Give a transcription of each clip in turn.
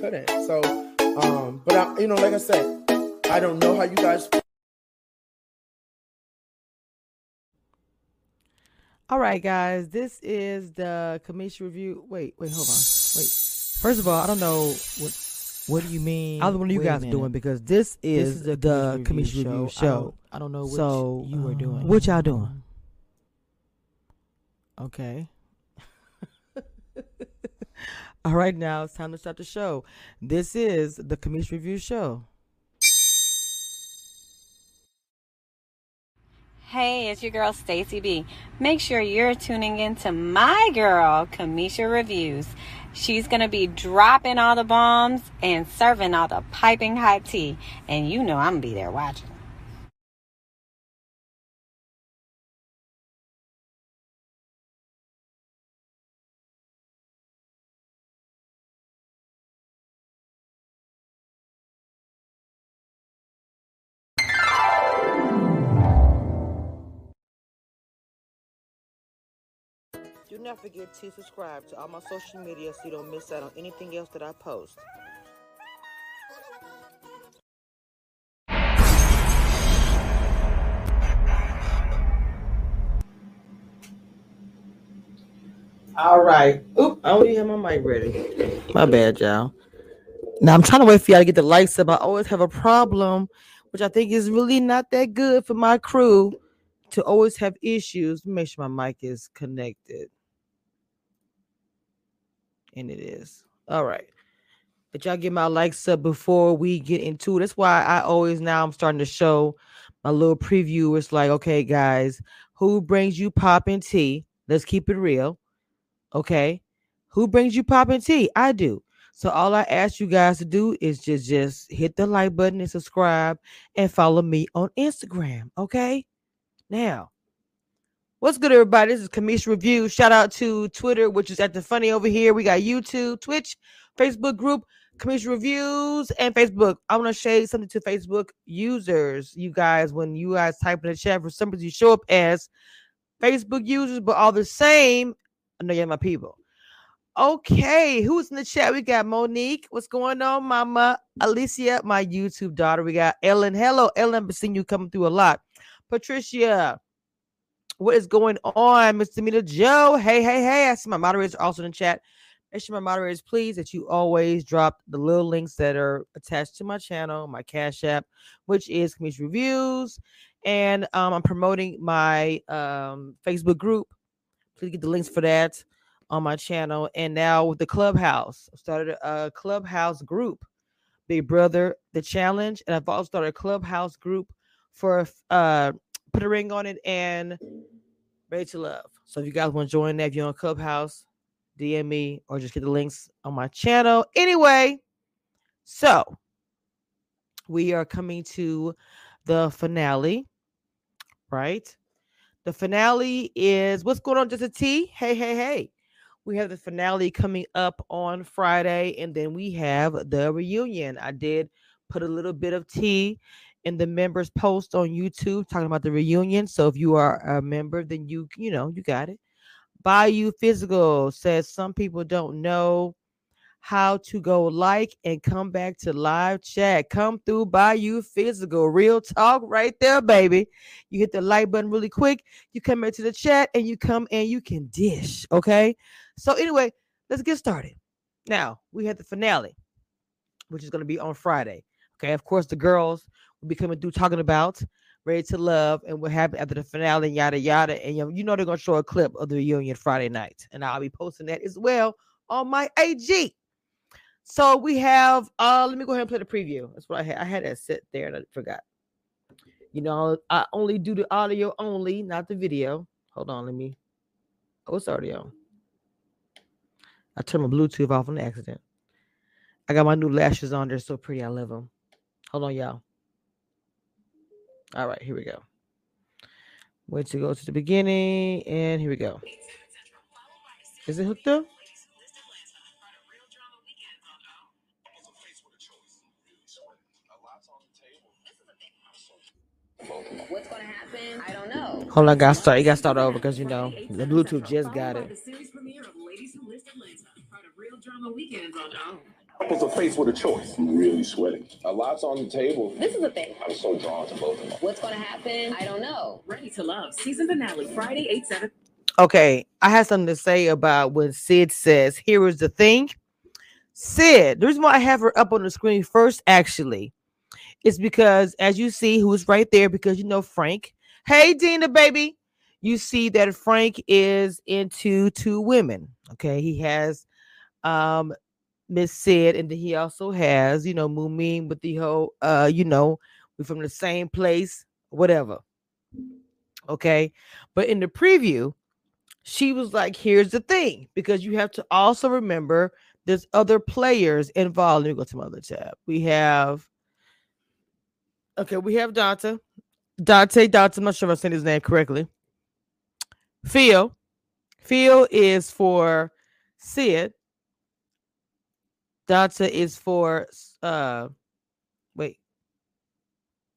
couldn't. So, um, but I, you know, like I said, I don't know how you guys. All right, guys, this is the Cameshia review. Wait, wait, hold on. Wait. First of all, I don't know what What do you mean? either one of you Wait a guys are doing because this is, this is the, the Cameshia review show. I don't, I don't know what So, you were doing. What y'all doing? Okay. All right, now it's time to start the show. This is the Cameshia review show. Hey, it's your girl Stacy B. Make sure you're tuning in to my girl, Cameshia Reviews. She's gonna be dropping all the bombs and serving all the piping hot tea. And you know I'm gonna be there watching. Do not forget to subscribe to all my social media so you don't miss out on anything else that I post. All right. Oop, I don't even have my mic ready. My bad, y'all. Now I'm trying to wait for y'all to get the lights up. I always have a problem, which I think is really not that good for my crew to always have issues. Make sure my mic is connected. And it is. All right. But y'all get my likes up before we get into it. That's why I always now I'm starting to show my little preview. It's like, okay, guys, who brings you pop and tea? Let's keep it real. Okay. Who brings you pop and tea? I do. So all I ask you guys to do is just just hit the like button and subscribe and follow me on Instagram. Okay. Now, what's good, everybody? This is Cameshia Review. Shout out to Twitter, which is at the funny over here. We got YouTube, Twitch, Facebook group, Cameshia Reviews, and Facebook. I want to shade something to Facebook users. You guys, when you guys type in the chat, for some reason you show up as Facebook users, but all the same. I know you're my people. Okay, who's in the chat? We got Monique. What's going on, Mama? Alicia, my YouTube daughter. We got Ellen. Hello, Ellen. Been seeing you coming through a lot. Patricia, what is going on, Mr. Mita Joe? Hey, hey, hey. I see my moderators also in the chat. Make sure my moderators, please, that you always drop the little links that are attached to my channel, my Cash App, which is Community Reviews. And um, I'm promoting my um, Facebook group. Please get the links for that on my channel. And now with the Clubhouse, I started a Clubhouse group, Big Brother, the challenge. And I've also started a Clubhouse group for uh put a ring on it and ready to love. So if you guys want to join that, if you're on Clubhouse, DM me or just get the links on my channel. Anyway, so we are coming to the finale, right? The finale is what's going on, just a T? Hey, hey, hey. We have the finale coming up on Friday, and then we have the reunion. I did put a little bit of tea in the members post on YouTube talking about the reunion. So if you are a member, then you you know you got it. Bayou Physical says some people don't know how to go like and come back to live chat. Come through Bayou Physical. Real talk right there, baby. You hit the like button really quick. You come into the chat and you come and you can dish. Okay. So anyway, let's get started. Now we have the finale, which is going to be on Friday. Okay. Of course, the girls be coming through talking about Ready to Love and what happened after the finale, yada yada. And you know, you know they're gonna show a clip of the reunion Friday night, and I'll be posting that as well on my AG. So we have uh let me go ahead and play the preview. That's what I had. I had that set there and I forgot. You know, I only do the audio only, not the video. Hold on, let me. Oh, it's already on. I turned my Bluetooth off on accident. I got my new lashes on. They're so pretty. I love them. Hold on, y'all. All right, here we go. Wait to go to the beginning, and here we go. Is it hooked up? What's gonna happen? I don't know. Hold on, got start. You got to start over because you know the Bluetooth just got it. The series premiere of Ladies Who List Atlanta, part of Real Drama Weekends on OWN. Couples are faced with a choice. I'm really sweating. A lot's on the table. This is the thing. I'm so drawn to both of them. What's going to happen? I don't know. Ready to Love season finale Friday 8 7. Okay, I have something to say about when Sid says, Here is the thing. Sid, the reason why I have her up on the screen first, actually, is because as you see, who's right there, because you know Frank. Hey, Dina, baby. You see that Frank is into two women. Okay, he has um Miss Sid, and then he also has, you know, Mumin with the whole uh, you know, we're from the same place, whatever. Okay, but in the preview, she was like, here's the thing, because you have to also remember there's other players involved. Let me go to my other tab. We have okay, we have Dante. Dante, Dante, I'm not sure if I'm saying his name correctly. Phil. Phil is for Sid. Dante is for uh wait.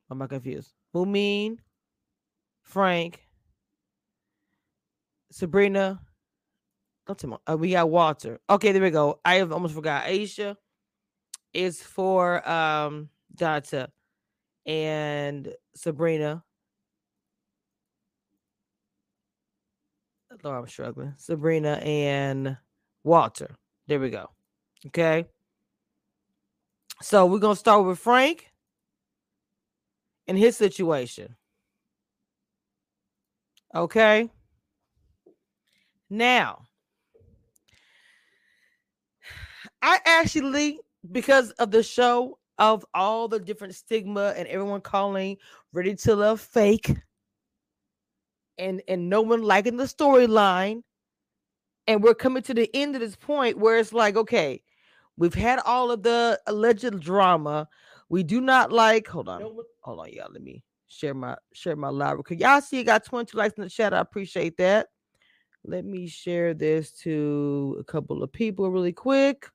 I'm I confused? Mumin, Frank, Sabrina. Don't tell me. Uh, we got Walter. Okay, there we go. I have almost forgot. Aisha is for um Data and Sabrina. Lord, I'm struggling. Sabrina and Walter. There we go. Okay. So we're gonna start with Frank and his situation. Okay. Now, I actually, because of the show, of all the different stigma and everyone calling Ready to Love fake, and and no one liking the storyline, and we're coming to the end of this point where it's like, okay, we've had all of the alleged drama. We do not like. Hold on, hold on, y'all. Let me share my share my live. Cause y'all see, I got 22 likes in the chat. I appreciate that. Let me share this to a couple of people really quick.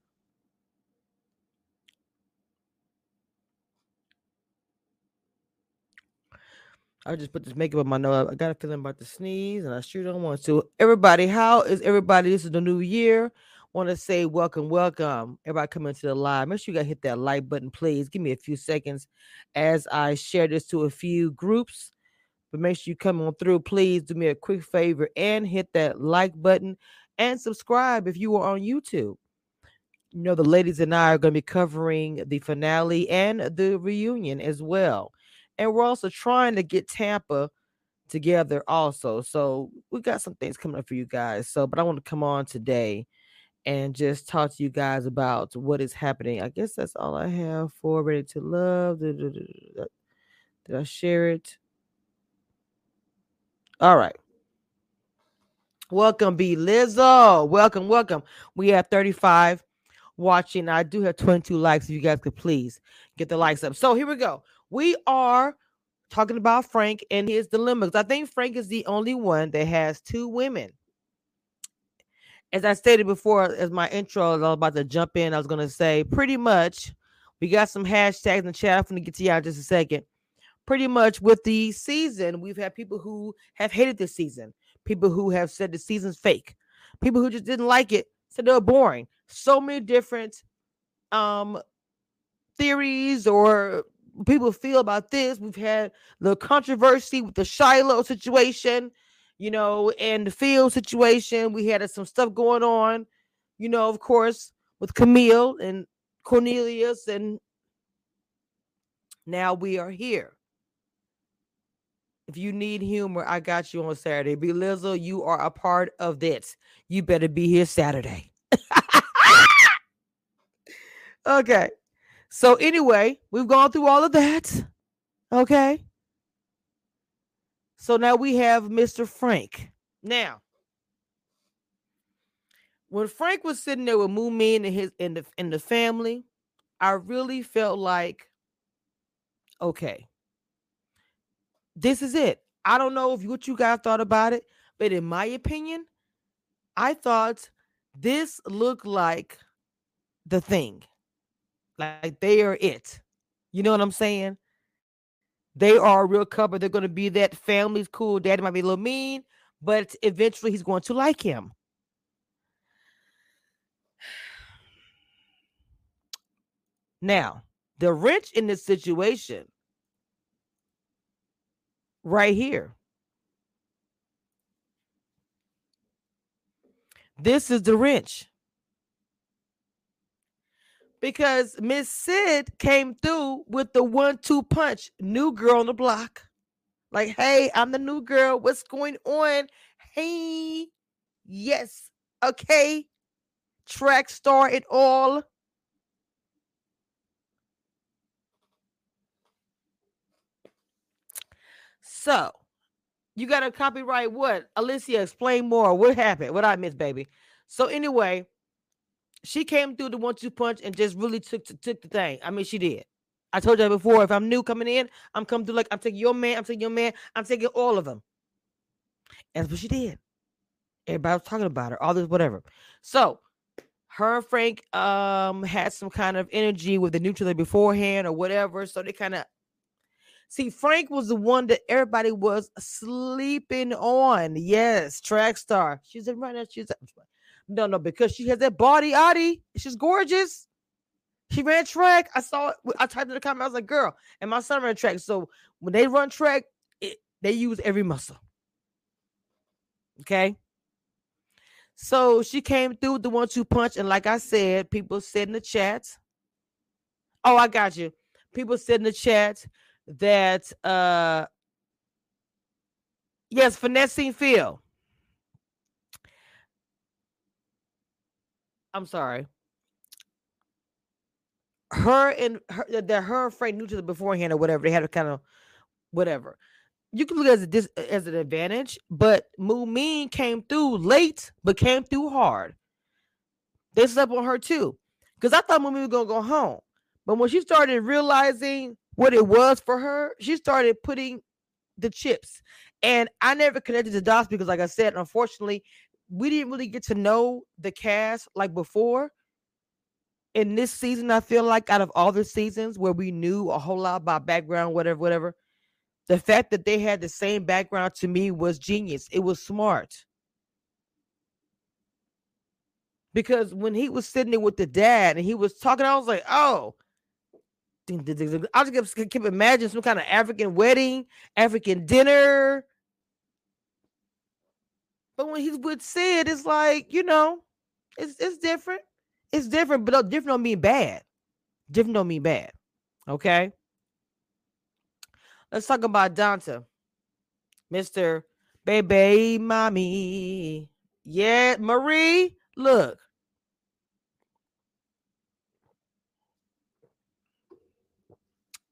I just put this makeup on my nose. I got a feeling about to sneeze, and I sure don't want to. Everybody, how is everybody? This is the new year. Want to say welcome, welcome. Everybody coming to the live. Make sure you guys hit that like button, please. Give me a few seconds as I share this to a few groups. But make sure you come on through. Please do me a quick favor and hit that like button and subscribe if you are on YouTube. You know, the ladies and I are going to be covering the finale and the reunion as well. And we're also trying to get Tampa together also. So we got some things coming up for you guys. So, but I want to come on today and just talk to you guys about what is happening. I guess that's all I have for Ready to Love. Did, I share it? All right. Welcome, B Lizzo. Welcome, welcome. We have 35 watching. I do have 22 likes. If you guys could please get the likes up. So here we go. We are talking about Frank and his dilemmas. I think Frank is the only one that has two women. As I stated before, as my intro, as I was about to jump in, I was to say pretty much we got some hashtags in the chat. I'm to get to y'all just a second. Pretty much with the season, we've had people who have hated this season, people who have said the season's fake, people who just didn't like it, said they were boring. So many different um theories or people feel about this. We've had the controversy with the Shiloh situation, you know, and the field situation. We had uh, some stuff going on, you know, of course, with Camille and Cornelius, and now we are here. If you need humor, I got you on Saturday. Be Lizzo, you are a part of this. You better be here Saturday. okay. So anyway, we've gone through all of that. Okay. So now we have Mr. Frank. Now, when Frank was sitting there with Mumin and his in the in the family, I really felt like, okay, this is it. I don't know if what you guys thought about it, but in my opinion, I thought this looked like the thing. Like they are it. You know what I'm saying? They are a real couple. They're going to be that family's cool. Daddy might be a little mean, but eventually he's going to like him. Now, the wrench in this situation right here. This is the wrench. Because Miss Sid came through with the one two punch, new girl on the block. Like, hey, I'm the new girl. What's going on? Hey, yes, okay. Track star it all. So, you got to copyright what? Alicia, explain more. What happened? What I missed, baby? So, anyway, she came through the one two punch and just really took took the thing. I mean, she did. I told you before. If I'm new coming in, I'm coming through like I'm taking your man, I'm taking your man, I'm taking all of them. That's what she did. Everybody was talking about her, all this, whatever. So her and Frank um had some kind of energy with the neutral beforehand or whatever. So they kind of see Frank was the one that everybody was sleeping on. Yes, track star. She's in right now. She's no, no, because she has that body, Adi. She's gorgeous. She ran track. I saw it. I typed in the comment. I was like, girl, and my son ran track. So when they run track, it, they use every muscle. Okay. So she came through the one two punch. And like I said, people said in the chat. Oh, I got you. People said in the chat that uh yes, finessing Phil. I'm sorry her and her that her and Frank knew to the beforehand or whatever. They had a kind of whatever. You can look at it as, uh, as an advantage, but Moomin came through late, but came through hard. They slept on her too. Because I thought Moomin was gonna go home. But when she started realizing what it was for her, she started putting the chips. And I never connected the dots because, like I said, unfortunately, we didn't really get to know the cast like before in this season, I feel like out of all the seasons where we knew a whole lot about background, whatever, whatever, the fact that they had the same background to me was genius. It was smart. Because when he was sitting there with the dad and he was talking, I was like, oh, I just kept, imagining some kind of African wedding, African dinner. But when he's with Sid, it's like, you know, it's it's different. It's different, but uh, different don't mean bad. Different don't mean bad. Okay. Let's talk about Donta. Mr. Baby Mommy. Yeah, Marie, look.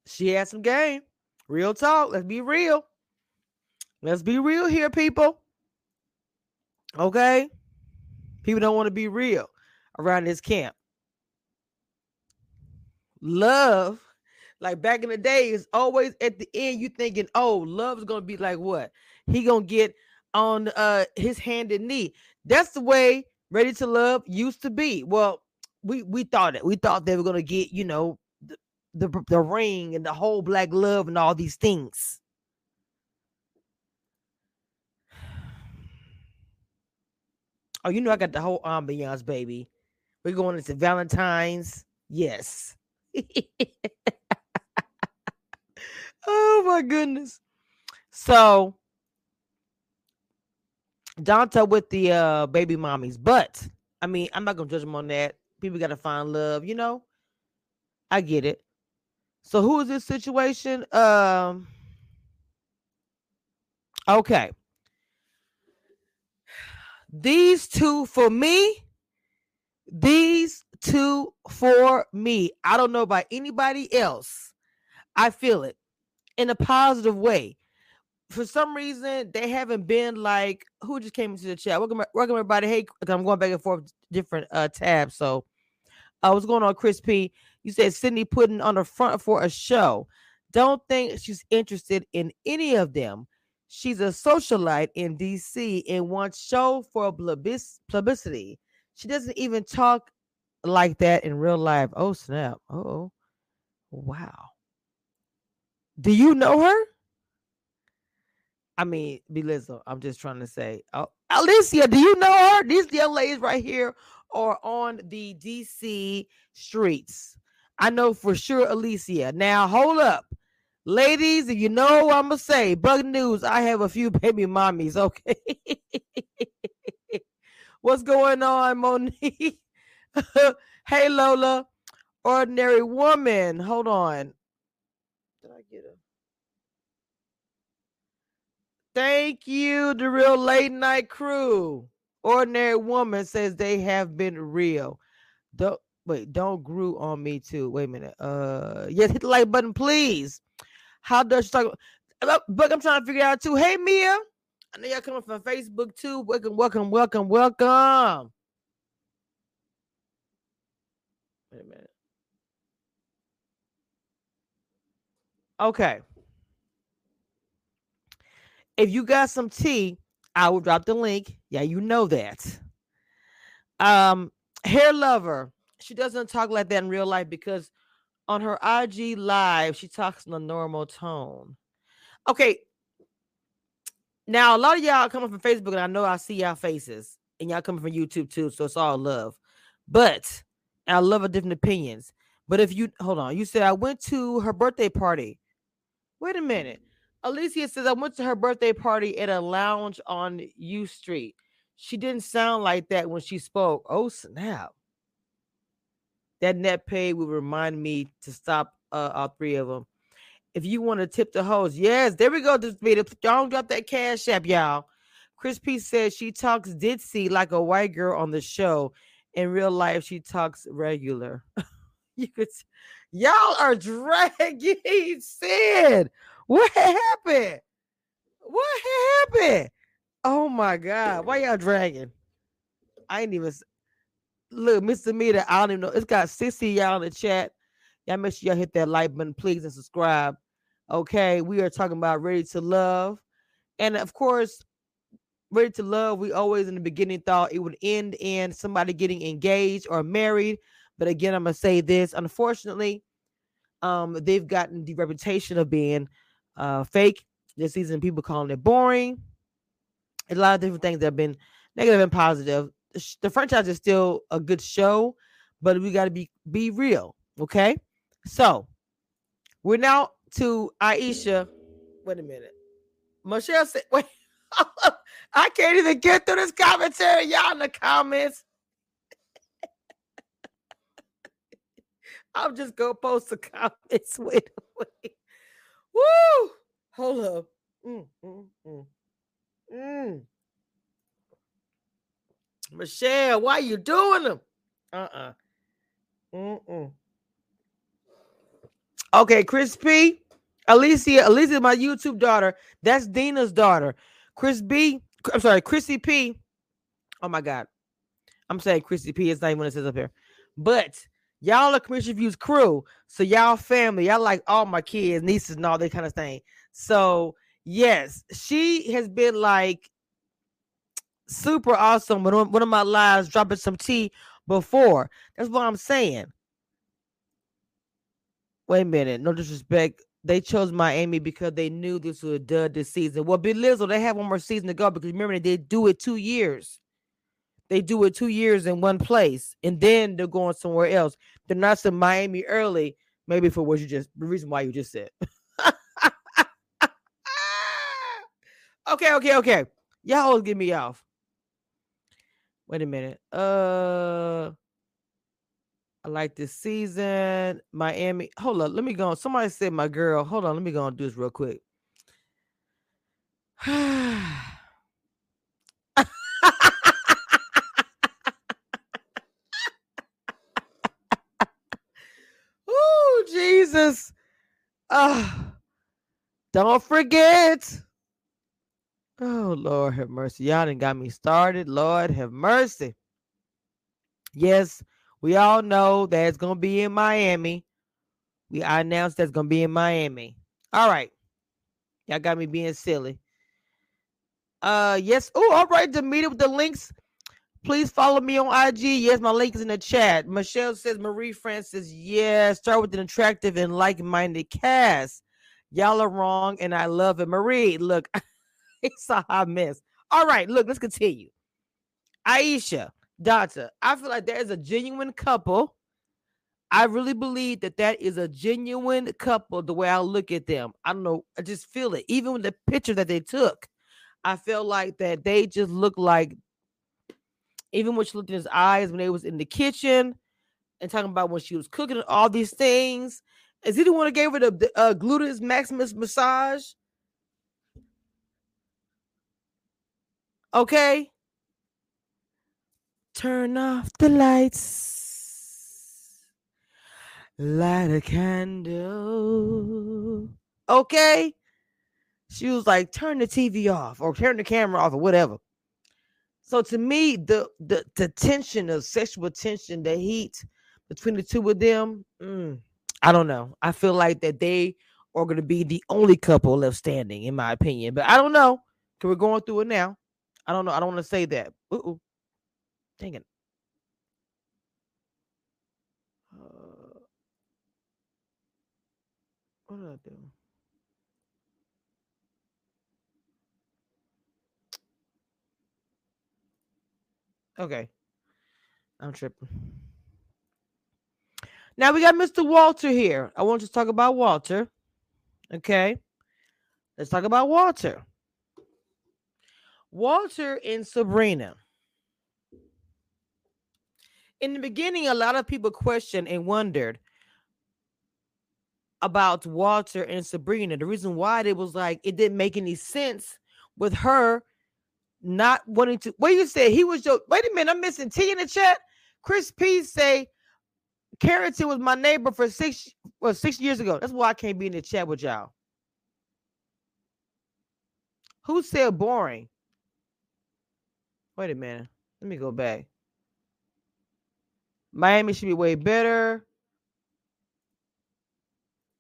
She had some game. Real talk. Let's be real. Let's be real here, people. Okay? People don't want to be real around this camp. Love, like back in the day, is always at the end. You thinking, oh, love's gonna be like what? He gonna get on uh his hand and knee. That's the way Ready to Love used to be. Well, we we thought it. We thought they were gonna get, you know, the, the, the ring and the whole black love and all these things. Oh, you know I got the whole ambiance, baby. We're going into Valentine's. Yes. oh my goodness. So Donta with the uh baby mommies, but I mean, I'm not gonna judge them on that. People gotta find love, you know. I get it. So who is this situation? Um okay. These two for me these two for me. I don't know about anybody else. I feel it in a positive way. For some reason, they haven't been like who just came into the chat. Welcome, welcome everybody. Hey, I'm going back and forth different uh tabs. So, uh, what's going on, Chris P? You said Sydney putting on the front for a show. Don't think she's interested in any of them. She's a socialite in DC and wants show for publicity. She doesn't even talk like that in real life. Oh, snap. Oh, wow. Do you know her? I mean, Belizzo, I'm just trying to say. Oh, Alicia, do you know her? These young ladies right here are on the DC streets. I know for sure Alicia. Now hold up. Ladies, you know I'm gonna say, bug news. I have a few baby mommies, okay. What's going on, Monique? hey Lola, ordinary woman. Hold on. Did I get a thank you, the real late night crew? Ordinary woman says they have been real. Don't wait, don't grew on me too. Wait a minute. Uh yes, hit the like button, please. How does she talk? But I'm trying to figure out too. Hey Mia. I know y'all coming from Facebook too. Welcome, welcome, welcome, welcome. Wait a minute. Okay. If you got some tea, I will drop the link. Yeah, you know that. Um, hair lover. She doesn't talk like that in real life because on her IG live, she talks in a normal tone. Okay. Now, a lot of y'all coming from Facebook, and I know I see y'all faces, and y'all coming from YouTube too, so it's all love. But I love a different opinions. But if you hold on, you said I went to her birthday party. Wait a minute. Alicia says I went to her birthday party at a lounge on U Street. She didn't sound like that when she spoke. Oh snap! That net pay will remind me to stop uh, all three of them. If you want to tip the host, yes, there we go. This video, don't drop that cash app, y'all. Chris P says she talks ditzy like a white girl on the show. In real life, she talks regular. you could, y'all are dragging Sid. What happened? What happened? Oh my god, why y'all dragging? I ain't even look, Mr. Meter. I don't even know. It's got 60 y'all in the chat. Y'all make sure y'all hit that like button, please, and subscribe. Okay, we are talking about ready to love, and of course, ready to love. We always in the beginning thought it would end in somebody getting engaged or married, but again, I'm gonna say this. Unfortunately, um, they've gotten the reputation of being uh fake this season. People calling it boring. A lot of different things that have been negative and positive. The, franchise is still a good show, but we got to be be real. Okay, so we're now to Aisha. Wait a minute. Michelle said, wait, I can't even get through this commentary. Y'all in the comments. I'm just gonna post the comments. Wait, wait. Woo! Hold up. Mm, mm, mm. Mm. Michelle, why you doing them? Uh-uh. Mm-mm. Okay, Chris P. Alicia, Alicia, my YouTube daughter. That's Dina's daughter. Chris B. I'm sorry, Chrissy P. Oh my God. I'm saying Chrissy P. It's not even what it says up here. But y'all are Commission Views crew. So y'all family, y'all like all my kids, nieces, and all that kind of thing. So yes, she has been like super awesome. Of, one of my lives dropping some tea before. That's what I'm saying. Wait a minute, no disrespect. They chose Miami because they knew this was a dud this season. Well, Big Lizzo, they have one more season to go because remember they do it two years. They do it two years in one place, and then they're going somewhere else. They're not in Miami early, maybe for what you just the reason why you just said. okay, okay, okay. Y'all always get me off. Wait a minute. Uh I like this season. Miami. Hold up. Let me go. Somebody said my girl. Hold on. Let me go and do this real quick. oh, Jesus. Oh, don't forget. Oh, Lord have mercy. Y'all done got me started. Lord have mercy. Yes, we all know that it's gonna be in Miami. We I announced that's gonna be in Miami. All right. Y'all got me being silly. Uh yes. Oh, all right. To it with the links. Please follow me on IG. Yes, my link is in the chat. Michelle says Marie Francis. yes. start with an attractive and like-minded cast. Y'all are wrong, and I love it. Marie, look, it's a hot mess. All right, look, let's continue. Aisha, Data, I feel like there is a genuine couple. I really believe that that is a genuine couple. The way I look at them, I don't know. I just feel it. Even with the picture that they took, I feel like that they just look like. Even when she looked in his eyes when they was in the kitchen, and talking about when she was cooking all these things. Is he the one that gave her the, the uh, gluteus maximus massage? Okay. Turn off the lights. Light a candle. Okay. She was like, turn the TV off or turn the camera off or whatever. So to me, the the, the tension of sexual tension, the heat between the two of them, mm, I don't know. I feel like that they are going to be the only couple left standing, in my opinion. But I don't know. Cause we're going through it now. I don't know. I don't want to say that. Ooh, dang it. Uh, what did I do? Okay. I'm tripping. Now we got Mr. Walter here. I want to talk about Walter. Okay. Let's talk about Walter. Walter and Sabrina. In the beginning, a lot of people questioned and wondered about Walter and Sabrina. The reason why it was like it didn't make any sense with her not wanting to. What you said? He was your. Wait a minute, I'm missing T in the chat. Chris P say Carrington was my neighbor for six well six years ago. That's why I can't be in the chat with y'all. Who said boring? Wait a minute. Let me go back. Miami should be way better.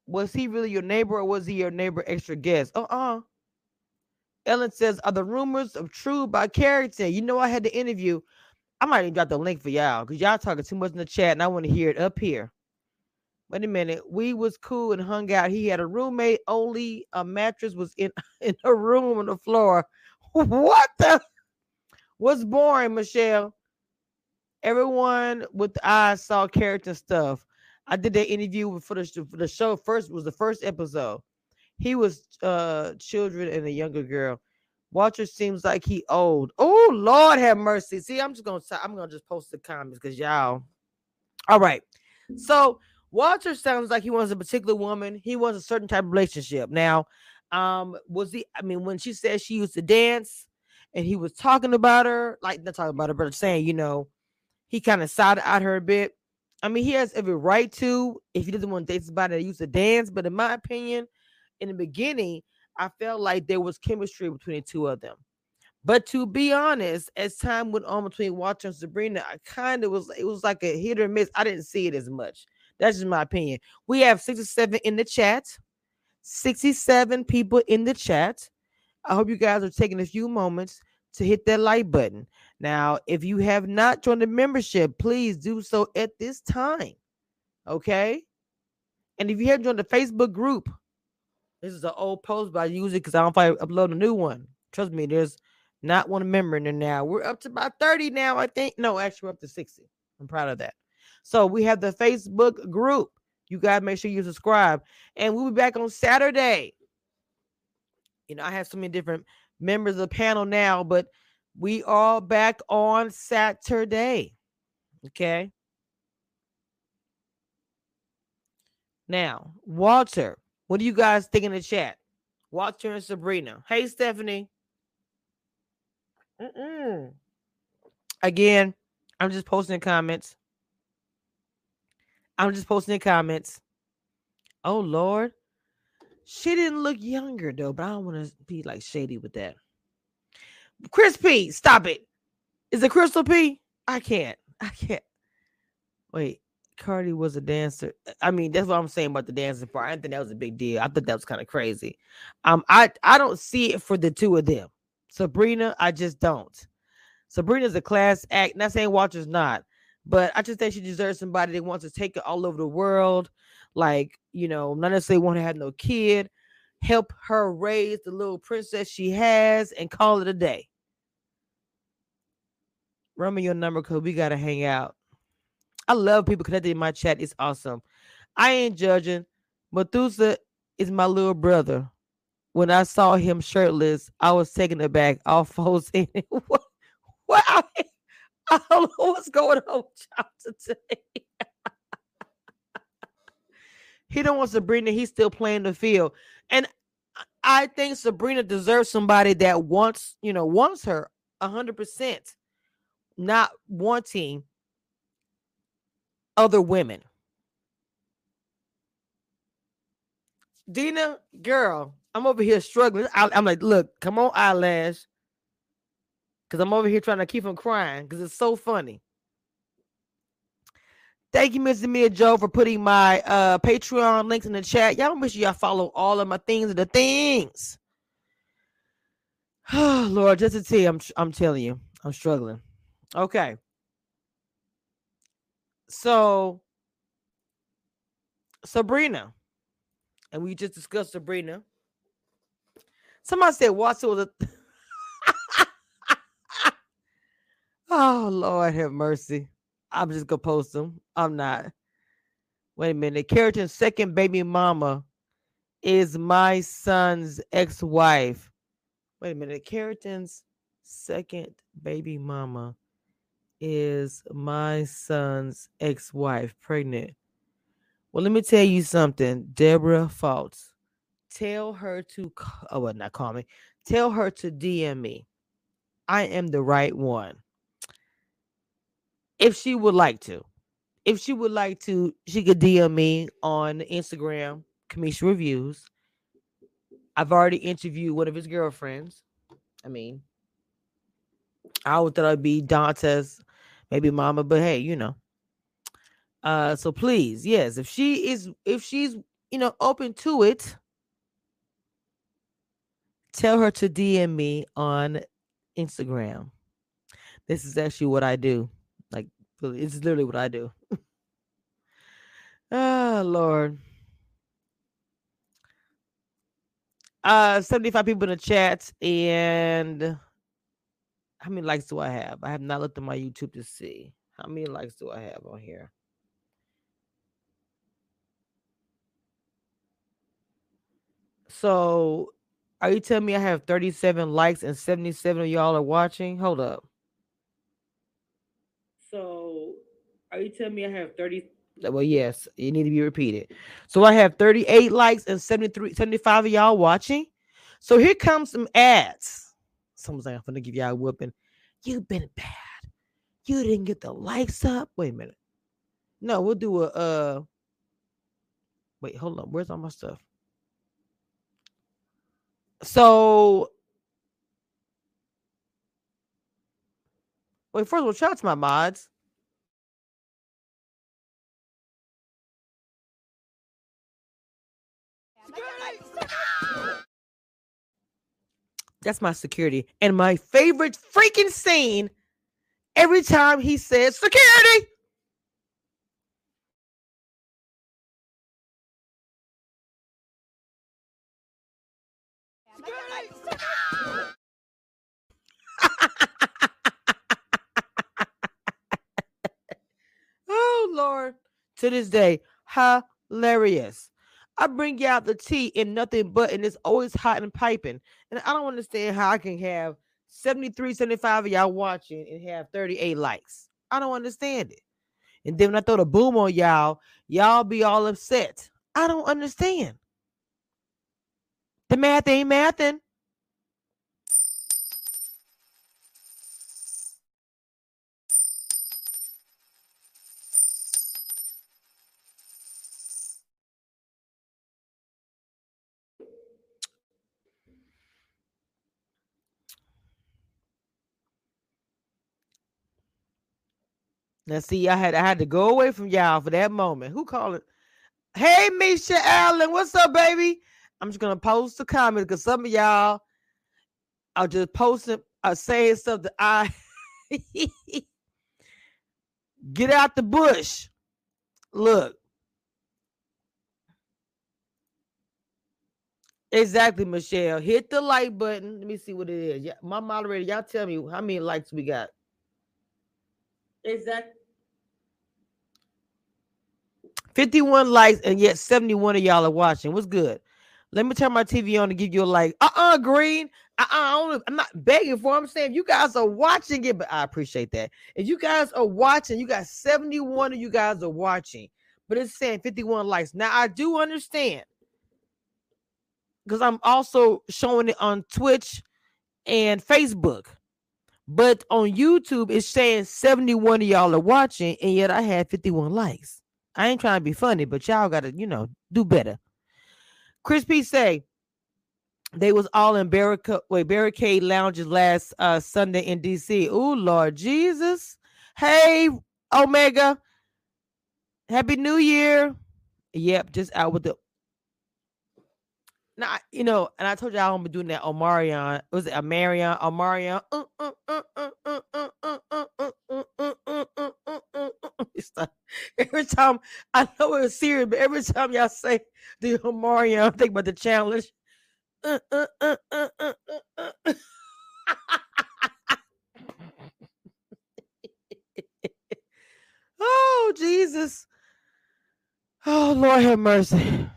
Was he really your neighbor or was he your neighbor extra guest? Uh-uh. Ellen says, Are the rumors of true by Carrington? You know, I had the interview. I might even drop the link for y'all because y'all talking too much in the chat and I want to hear it up here. Wait a minute. We was cool and hung out. He had a roommate, only a mattress was in, in a room on the floor. What the what's boring, Michelle? Everyone with eyes saw character stuff. I did that interview for the, for the show. First was the first episode. He was uh children and a younger girl. Walter seems like he old. Oh Lord have mercy. See, I'm just gonna I'm gonna just post the comments because y'all. All right. So Walter sounds like he wants a particular woman. He wants a certain type of relationship. Now, um, was he? I mean, when she said she used to dance, and he was talking about her, like not talking about her, but saying, you know, he kind of sided out her a bit. I mean, he has every right to if he doesn't want to date somebody that used to dance. But in my opinion, in the beginning, I felt like there was chemistry between the two of them. But to be honest, as time went on between Walter and Sabrina, I kind of was it was like a hit or miss. I didn't see it as much. That's just my opinion. We have 67 in the chat, 67 people in the chat. I hope you guys are taking a few moments to hit that like button. Now, if you have not joined the membership, please do so at this time. Okay. And if you haven't joined the Facebook group, this is an old post, but I use it because I don't probably upload a new one. Trust me, there's not one member in there now. We're up to about 30 now, I think. No, actually, we're up to 60. I'm proud of that. So we have the Facebook group. You guys make sure you subscribe. And we'll be back on Saturday. You know, I have so many different members of the panel now, but we are back on Saturday. Okay. Now, Walter, what do you guys think in the chat? Walter and Sabrina. Hey, Stephanie. Mm-mm. Again, I'm just posting the comments. I'm just posting the comments. Oh Lord, she didn't look younger though, but I don't want to be like shady with that. Chris P, stop it. Is it Crystal P? I can't. I can't. Wait, Cardi was a dancer. I mean, that's what I'm saying about the dancing part. I didn't think that was a big deal. I thought that was kind of crazy. Um, I I don't see it for the two of them. Sabrina, I just don't. Sabrina's a class act. Not saying Walter's not, but I just think she deserves somebody that wants to take it all over the world. Like, you know, not necessarily want to have no kid, help her raise the little princess she has and call it a day. Run me your number because we got to hang out. I love people connected in my chat. It's awesome. I ain't judging. Methuselah is my little brother. When I saw him shirtless, I was taken aback. All folks in. What? what? I, I don't know what's going on y'all today. he don't want Sabrina. He's still playing the field, and I- think Sabrina deserves somebody that wants, you know, wants her hundred percent, not wanting other women. Dina, girl, I'm over here struggling. I, am like, look, come on, eyelash. Because I'm over here trying to keep from crying because it's so funny. Thank you, Mr. Mia Joe, for putting my uh Patreon links in the chat. Y'all make sure y'all follow all of my things and the things. Oh, Lord, just to you, I'm I'm telling you, I'm struggling. Okay. So Sabrina, and we just discussed Sabrina. Somebody said Watson was a Oh Lord have mercy. I'm just gonna post them. I'm not. Wait a minute. Carrington's second baby mama is my son's ex-wife. Wait a minute. Carrington's second baby mama is my son's ex-wife pregnant. Well, let me tell you something, Deborah Faults. Tell her to oh well, not call me. Tell her to DM me. I am the right one. If she would like to. If she would like to, she could DM me on Instagram, Cameshia Reviews. I've already interviewed one of his girlfriends. I mean, I would thought it'd be Dante's maybe mama, but hey, you know. Uh so please, yes, if she is if she's you know open to it, tell her to DM me on Instagram. This is actually what I do. It's literally what I do. oh Lord. Uh 75 people in the chat and how many likes do I have? I have not looked at my YouTube to see. How many likes do I have on here? So, are you telling me I have 37 likes and 77 of y'all are watching? Hold up. So, are you telling me I have 30? Well, yes, you need to be repeated. So, I have 38 likes and 73, 75 of y'all watching. So, here comes some ads. Someone's like, I'm to give y'all a whooping. You've been bad. You didn't get the likes up. Wait a minute. No, we'll do a, uh, wait, hold on. Where's all my stuff? So, wait, first of all, shout out to my mods. That's my security. And my favorite freaking scene every time he says security. oh Lord. To this day, hilarious. I bring out the tea and nothing but, and it's always hot and piping. And I don't understand how I can have 73, 75 of y'all watching and have 38 likes. I don't understand it. And then when I throw the boom on y'all, y'all be all upset. I don't understand. The math ain't mathing. Now, see, I had I had to go away from y'all for that moment. Who called it? Hey, Misha Allen, what's up, baby? I'm just gonna post a comment because some of y'all are just posting, are saying stuff that I get out the bush. Look, exactly, Michelle. Hit the like button. Let me see what it is. Yeah, my moderator, y'all tell me how many likes we got. Exactly. 51 likes, and yet 71 of y'all are watching. What's good? Let me turn my TV on to give you a like. Uh-uh, green. Uh-uh, I I'm not begging for. it. I'm saying you guys are watching it, but I appreciate that. If you guys are watching, you got 71 of you guys are watching, but it's saying 51 likes. Now I do understand because I'm also showing it on Twitch and Facebook. But on YouTube, it's saying 71 of y'all are watching, and yet I had 51 likes. I ain't trying to be funny, but y'all gotta, you know, do better. Chris P say they was all in barricade wait, barricade lounges last uh Sunday in DC. Oh Lord Jesus. Hey Omega. Happy New Year. Yep, just out with the now, you know, and I told you I don't be doing that Omarion. Was it Omarion? Omarion. Every time I know it's serious, but every time y'all say the Omarion, think about the challenge. oh, Jesus. Oh, Lord have mercy.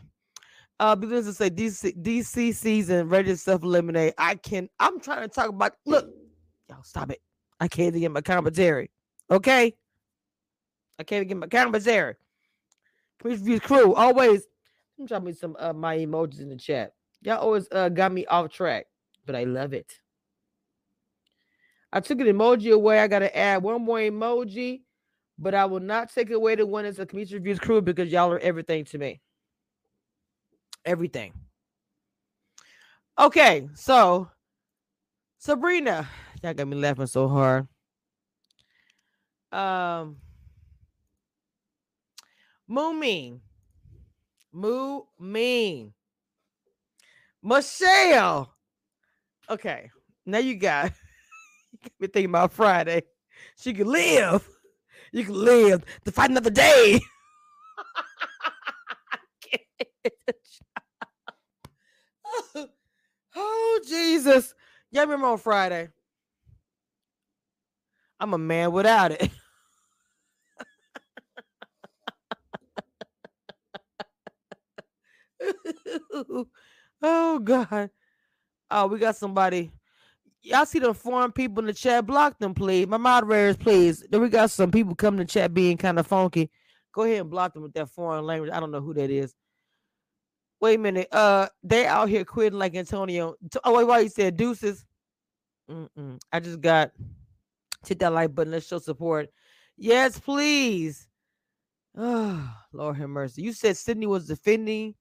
Uh, begins to say DC DC season ready to self eliminate. I can. I'm trying to talk about. Look, y'all stop it. I can't even get my commentary. Okay, I can't get my commentary. Please crew always. Drop me some uh, my emojis in the chat. Y'all always uh, got me off track, but I love it. I took an emoji away. I got to add one more emoji, but I will not take away the one that's a community reviews crew because y'all are everything to me everything. Okay, so Sabrina, that got me laughing so hard. Um, Moo Mean, Moo Michelle. Okay, now you got me thinking about Friday. She could live. You can live to fight another day. oh Jesus. Y'all remember on Friday? I'm a man without it. oh God. Oh, we got somebody. Y'all see the foreign people in the chat. Block them, please. My moderators, please. Then we got some people coming to chat being kind of funky. Go ahead and block them with that foreign language. I don't know who that is. Wait a minute. Uh, they out here quitting like Antonio. Oh, wait, why you said deuces? Mm-mm. I just got hit that like button. Let's show support. Yes, please. Oh, Lord have mercy. You said Sydney was defending.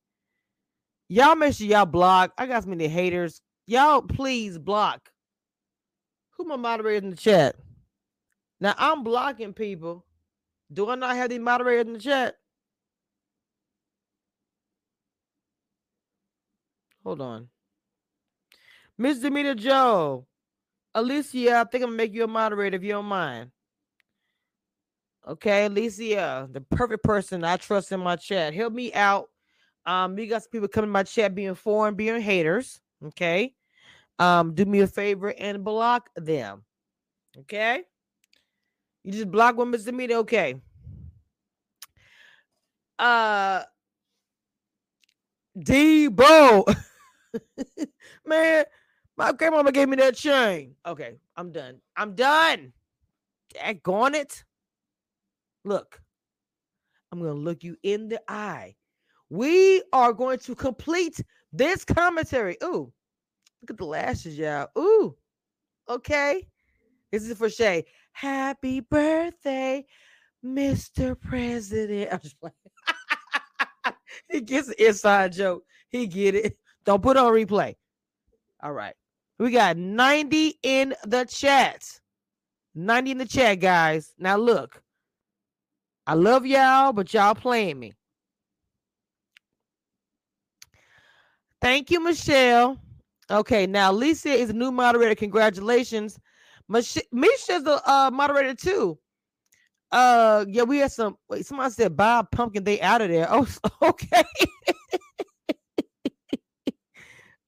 Y'all make sure y'all block. I got so many haters. Y'all please block. Who my moderator in the chat? Now I'm blocking people. Do I not have the moderator in the chat? Hold on. Miss Demeter Joe. Alicia, I think I'm gonna make you a moderator if you don't mind. Okay, Alicia, the perfect person I trust in my chat. Help me out. Um, we got some people coming in my chat being foreign, being haters. Okay. Um, do me a favor and block them. Okay. You just block one, Miss Demeter. Okay. Uh Debo. Man, my grandmama gave me that chain. Okay, I'm done. I'm done. Daggone it. Look, I'm going to look you in the eye. We are going to complete this commentary. Ooh, look at the lashes, y'all. Ooh, okay. This is for Shay. Happy birthday, Mr. President. I'm just playing. he gets an inside joke. He get it. Don't put on replay. All right. We got 90 in the chat. 90 in the chat, guys. Now look. I love y'all, but y'all playing me. Thank you, Michelle. Okay, now Lisa is a new moderator. Congratulations. Mich- Misha's a uh, moderator too. Uh, yeah, we had some. Wait, somebody said Bob Pumpkin. They out of there. Oh, okay.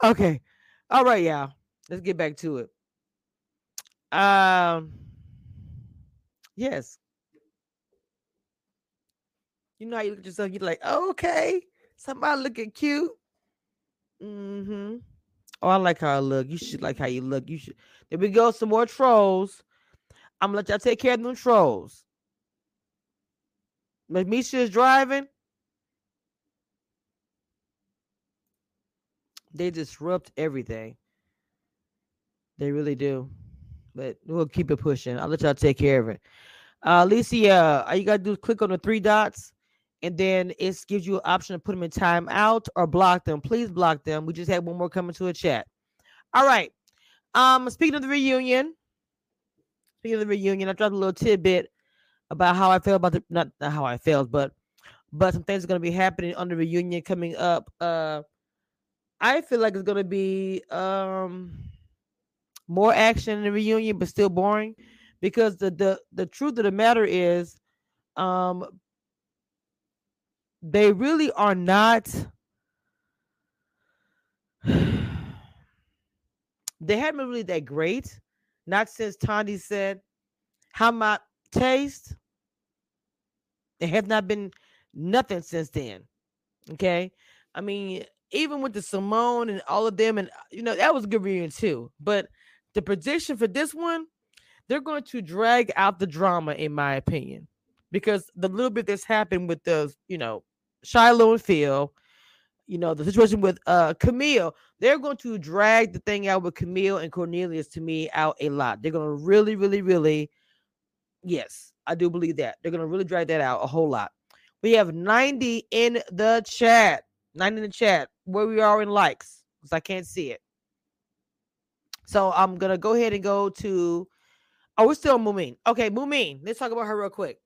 Okay. All right, y'all. Let's get back to it. Um yes. You know how you look at yourself, you're like, okay, somebody looking cute. Mm-hmm. Oh, I like how I look. You should like how you look. You should. There we go. Some more trolls. I'm gonna let y'all take care of them trolls. Misha is driving. They disrupt everything. They really do. But we'll keep it pushing. I'll let y'all take care of it. Uh Alicia, all you gotta do is click on the three dots and then it gives you an option to put them in timeout or block them. Please block them. We just had one more coming to a chat. All right. Um, speaking of the reunion, speaking of the reunion, I dropped a little tidbit about how I felt about the not, not how I felt, but but some things are gonna be happening on the reunion coming up. Uh I feel like it's gonna be um more action in the reunion, but still boring because the the the truth of the matter is um they really are not they haven't been really that great not since Tandy said how my taste they have not been nothing since then okay? I mean even with the simone and all of them and you know that was a good reunion too but the prediction for this one they're going to drag out the drama in my opinion because the little bit that's happened with the you know Shiloh and Phil, you know, the situation with uh Camille, they're going to drag the thing out with Camille and Cornelius to me out a lot. They're going to really, really, really, yes, I do believe that. They're going to really drag that out a whole lot. We have 90 in the chat, 90 in the chat, where we are in likes, because I can't see it. So I'm gonna go ahead and go to oh, we're still Mumin. Okay, Mumin, let's talk about her real quick.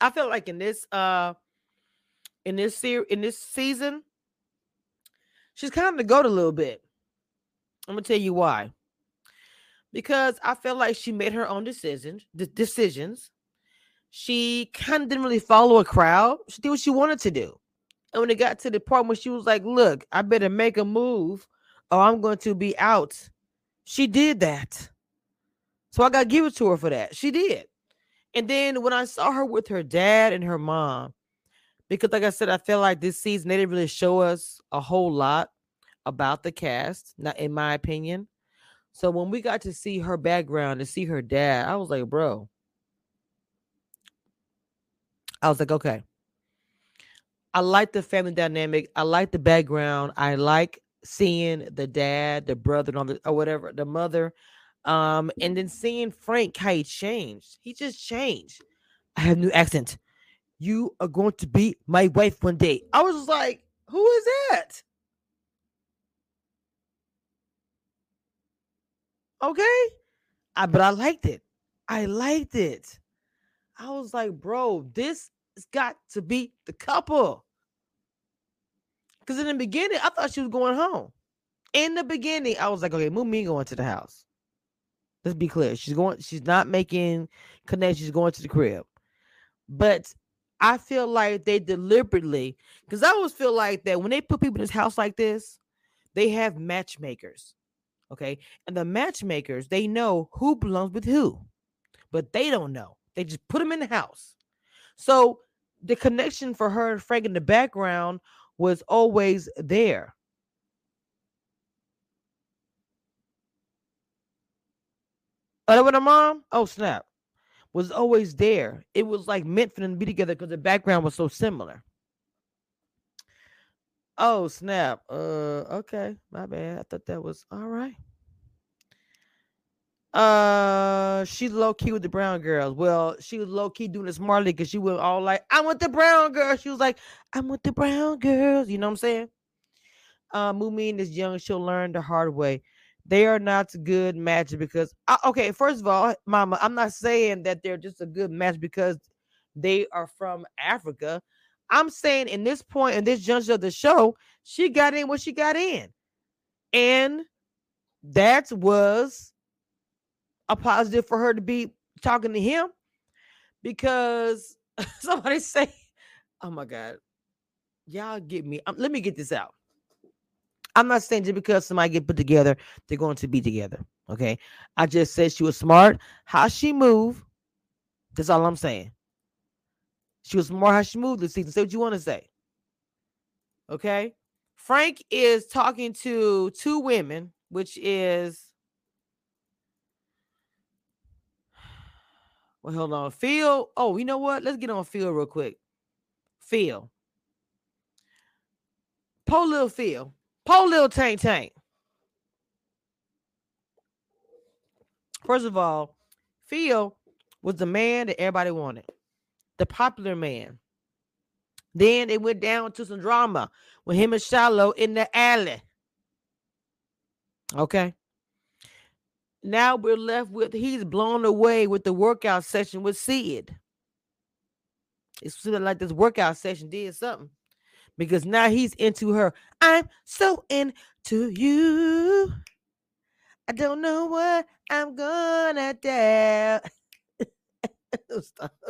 I feel like in this uh in this series in this season, she's kind of the goat a little bit. I'm gonna tell you why. Because I feel like she made her own decisions, de- decisions. She kind of didn't really follow a crowd. She did what she wanted to do. And when it got to the part where she was like, look, I better make a move or I'm going to be out. She did that. So I got to give it to her for that. She did. And then when I saw her with her dad and her mom, because like I said, I feel like this season they didn't really show us a whole lot about the cast, not in my opinion. So when we got to see her background and see her dad, I was like, bro. I was like, okay. I like the family dynamic. I like the background. I like seeing the dad, the brother, or whatever, the mother um, and then seeing Frank how he changed, he just changed. I have new accent. You are going to be my wife one day. I was like, who is that? Okay. I, but I liked it. I liked it. I was like, bro, this has got to be the couple. Because in the beginning, I thought she was going home. In the beginning, I was like, okay, move me going to the house. Let's be clear. She's going, she's not making connections, she's going to the crib. But I feel like they deliberately, because I always feel like that when they put people in this house like this, they have matchmakers. Okay. And the matchmakers, they know who belongs with who, but they don't know. They just put them in the house. So the connection for her and Frank in the background was always there. Oh, with her mom? Oh, snap. Was always there. It was like meant for them to be together because the background was so similar. Oh, snap. Uh, okay. My bad. I thought that was all right. Uh, she's low key with the brown girls. Well, she was low key doing it smartly because she went all like, "I'm with the brown girls." She was like, "I'm with the brown girls." You know what I'm saying? Uh, Mumin is young. She'll learn the hard way they are not good match because uh, okay first of all mama i'm not saying that they're just a good match because they are from africa i'm saying in this point in this juncture of the show she got in what she got in and that was a positive for her to be talking to him because somebody say oh my god y'all get me um, let me get this out I'm not saying just because somebody get put together, they're going to be together. Okay. I just said she was smart. How she move, That's all I'm saying. She was more how she moved this season. Say what you want to say. Okay. Frank is talking to two women, which is well, hold on. Phil. Oh, you know what? Let's get on Phil real quick. Phil. Po little Phil. Po little Tank Tank. First of all, Phil was the man that everybody wanted, the popular man. Then it went down to some drama with him and Shiloh in the alley. Okay. Now we're left with he's blown away with the workout session with Sid. It's sort of like this workout session did something because now he's into her. I'm so into you. I don't know what I'm gonna do.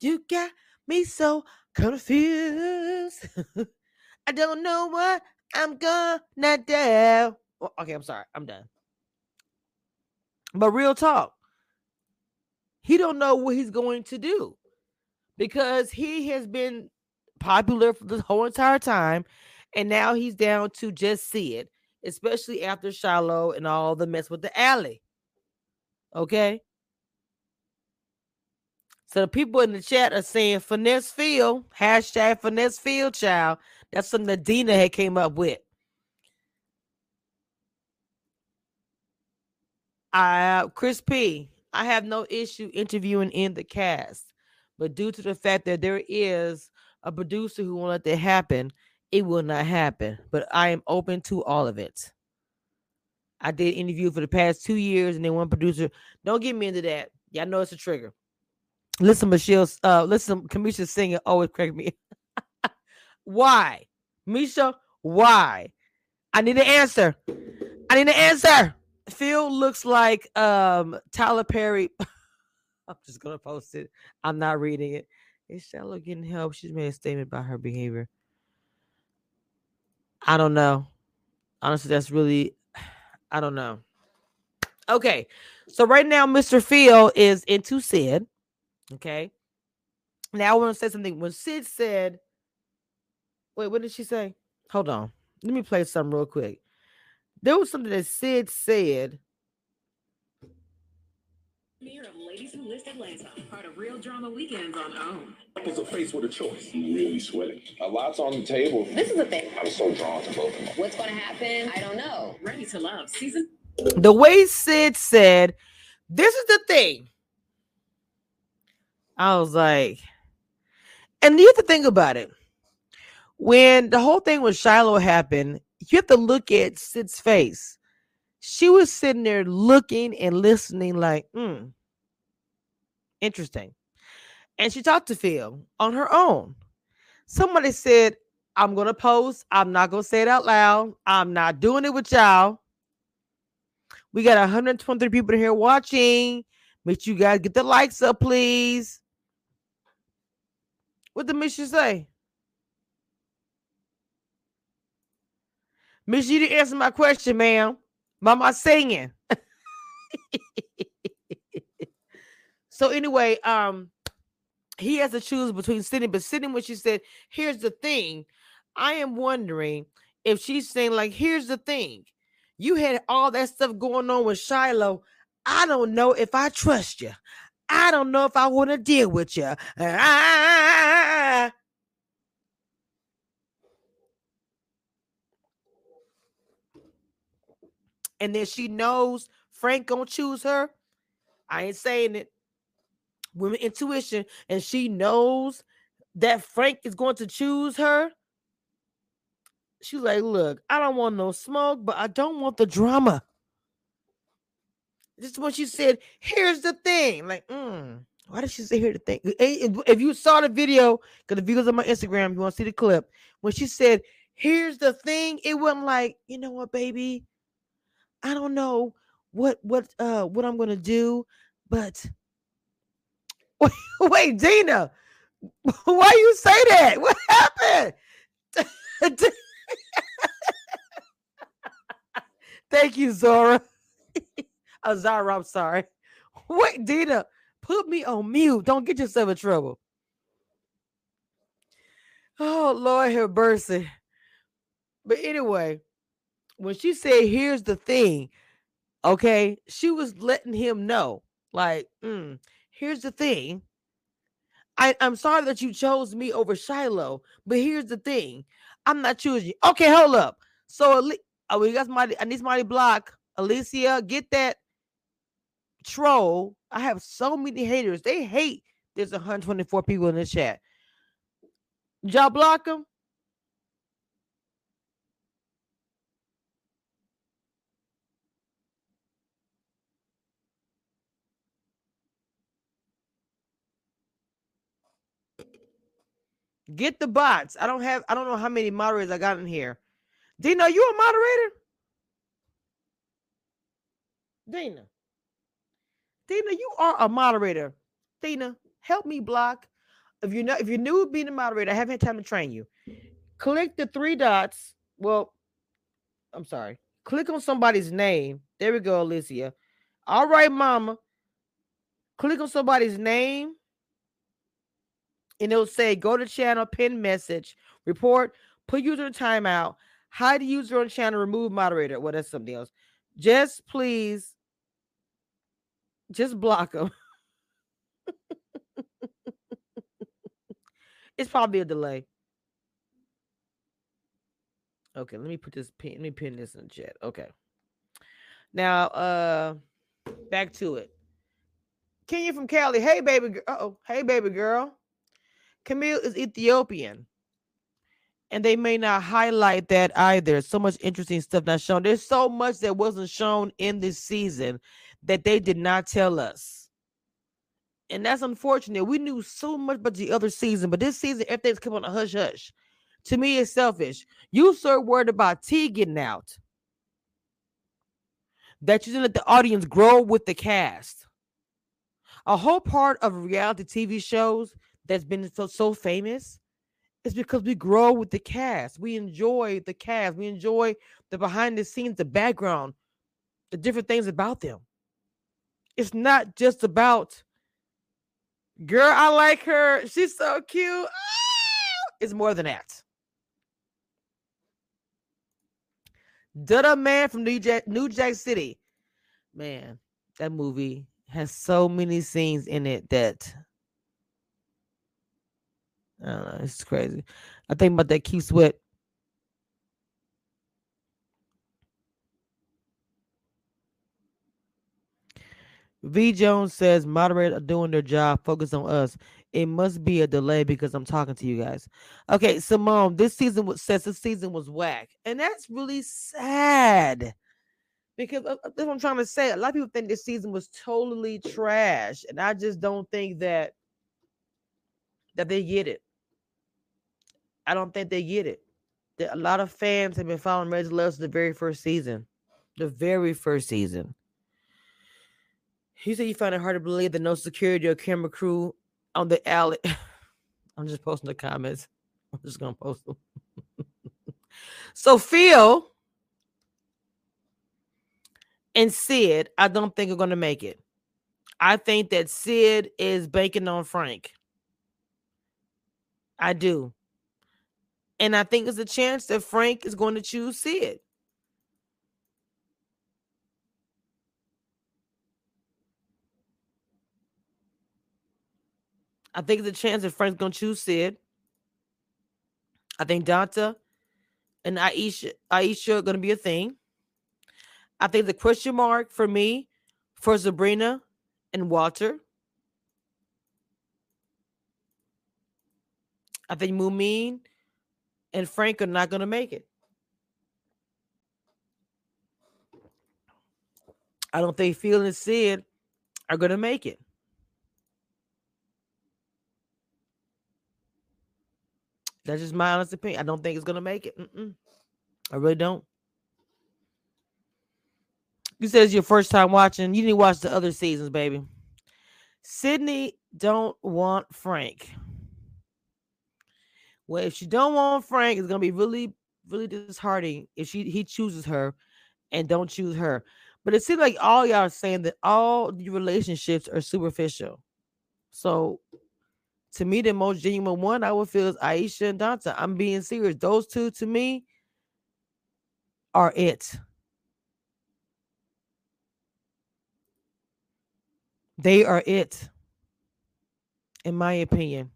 You got me so confused. I don't know what I'm gonna do. Okay, I'm sorry. I'm done. But real talk, he don't know what he's going to do because he has been popular for the whole entire time, and now he's down to just see it, especially after Shiloh and all the mess with the alley. Okay. So the people in the chat are saying finesse field, hashtag finesse field child. That's something that Dina had came up with. I Chris P. I have no issue interviewing in the cast, but due to the fact that there is a producer who won't let that happen, it will not happen. But I am open to all of it. I did interview for the past two years, and then one producer. Don't get me into that. Y'all know it's a trigger. Listen, Michelle. Uh, listen, Cameshia singing always crack me. why, Misha? Why? I need an answer. I need an answer. Phil looks like um Tyler Perry. I'm just gonna post it. I'm not reading it. Is Shiloh getting help? She's made a statement about her behavior. I don't know. Honestly, that's really I don't know. Okay, so right now, Mr. Phil is into Sid. Okay. Now I want to say something. When Sid said, wait, what did she say? Hold on. Let me play something real quick. There was something that Sid said. Premiere of Ladies Who List Atlanta, part of Real Drama Weekends on OWN. Couples are faced with a choice. I'm really sweating. A lot's on the table. This is the thing. I'm so drawn to both of them. What's going to happen? I don't know. Ready to Love, season The way Sid said, this is the thing. I was like, and you have to think about it. When the whole thing with Shiloh happened, you have to look at Sid's face. She was sitting there looking and listening, like, hmm, interesting. And she talked to Phil on her own. Somebody said, I'm going to post. I'm not going to say it out loud. I'm not doing it with y'all. We got 123 people here watching. Make sure you guys get the likes up, please. What did Misha say? Miss, you didn't answer my question, ma'am. Mama singing. so anyway, um, he has to choose between Sydney, but Sydney, when she said, "Here's the thing," I am wondering if she's saying like, "Here's the thing," you had all that stuff going on with Shiloh. I don't know if I trust you. I don't know if I want to deal with you. Ah, and then she knows Frank gonna choose her. I ain't saying it. Women intuition, and she knows that Frank is going to choose her. She's like, look, I don't want no smoke, but I don't want the drama. Just when she said, here's the thing. Like, mm, why did she say here the thing? If if you saw the video, because the videos on my Instagram, you want to see the clip. When she said, here's the thing, it wasn't like, you know what, baby? I don't know what what uh what I'm gonna do, but wait, wait Dina, why you say that? What happened? Thank you, Zora. uh, Zara, I'm sorry. Wait, Dina, put me on mute. Don't get yourself in trouble. Oh, Lord have mercy. But anyway, when she said, here's the thing, okay, she was letting him know, like, mm, here's the thing. I, I'm sorry that you chose me over Shiloh, but here's the thing. I'm not choosing you. Okay, hold up. So oh, we got somebody, I need somebody block. Alicia, get that troll. I have so many haters. They hate there's 124 people in the chat. Y'all block them? Get the bots. I don't have, I don't know how many moderators I got in here. Dina, you a moderator? Dina. Dina, you are a moderator. Dina, help me block. If you're if you're new being a moderator, I haven't had time to train you. Click the three dots. Well, I'm sorry. Click on somebody's name. There we go, Alicia. All right, mama. Click on somebody's name. And it'll say go to channel, pin message, report, put user in timeout, hide the user on channel, remove moderator. Well, that's something else. Just please, just block them. it's probably a delay. Okay, let me put this pin. Let me pin this in the chat. Okay. Now, uh, back to it. Kenya from Cali. Hey, baby. Oh, hey, baby girl. Camille is Ethiopian. And they may not highlight that either. So much interesting stuff not shown. There's so much that wasn't shown in this season that they did not tell us. And that's unfortunate. We knew so much about the other season, but this season, everything's come on a hush hush. To me, it's selfish. You so worried about T getting out that you didn't let the audience grow with the cast. A whole part of reality TV shows that's been so, so famous is because we grow with the cast. We enjoy the cast. We enjoy the behind the scenes, the background, the different things about them. It's not just about, girl, I like her. She's so cute. Ah! It's more than that. Dutta Man from New Jack, New Jack City. Man, that movie has so many scenes in it that Don't know. It's crazy. I think about that Keith Sweat. V Jones says moderators are doing their job. Focus on us. It must be a delay because I'm talking to you guys. Okay, Simone, this season was says this season was whack, and that's really sad because uh, that's what I'm trying to say. A lot of people think this season was totally trash, and I just don't think that that they get it. I don't think they get it. A lot of fans have been following Ready to Love the very first season, the very first season. He said he found it hard to believe that no security or camera crew on the alley. I'm just posting the comments. I'm just gonna post them. so Phil and Sid, I don't think are gonna make it. I think that Sid is banking on Frank. I do. And I think there's a chance that Frank is going to choose Sid. I think there's a chance that Frank's going to choose Sid. I think Donta and Aisha, Aisha are going to be a thing. I think the question mark for me for Sabrina and Walter. I think Mumin and Frank are not going to make it. I don't think Phil and Sid are going to make it. That's just my honest opinion. I don't think it's going to make it. Mm-mm. I really don't. You said it's your first time watching. You didn't watch the other seasons, baby. Sydney don't want Frank. Well, if she don't want Frank, it's gonna be really, really disheartening if she he chooses her and don't choose her. But it seems like all y'all are saying that all the relationships are superficial. So to me, the most genuine one I would feel is Aisha and Donta. I'm being serious. Those two to me are it. They are it, in my opinion.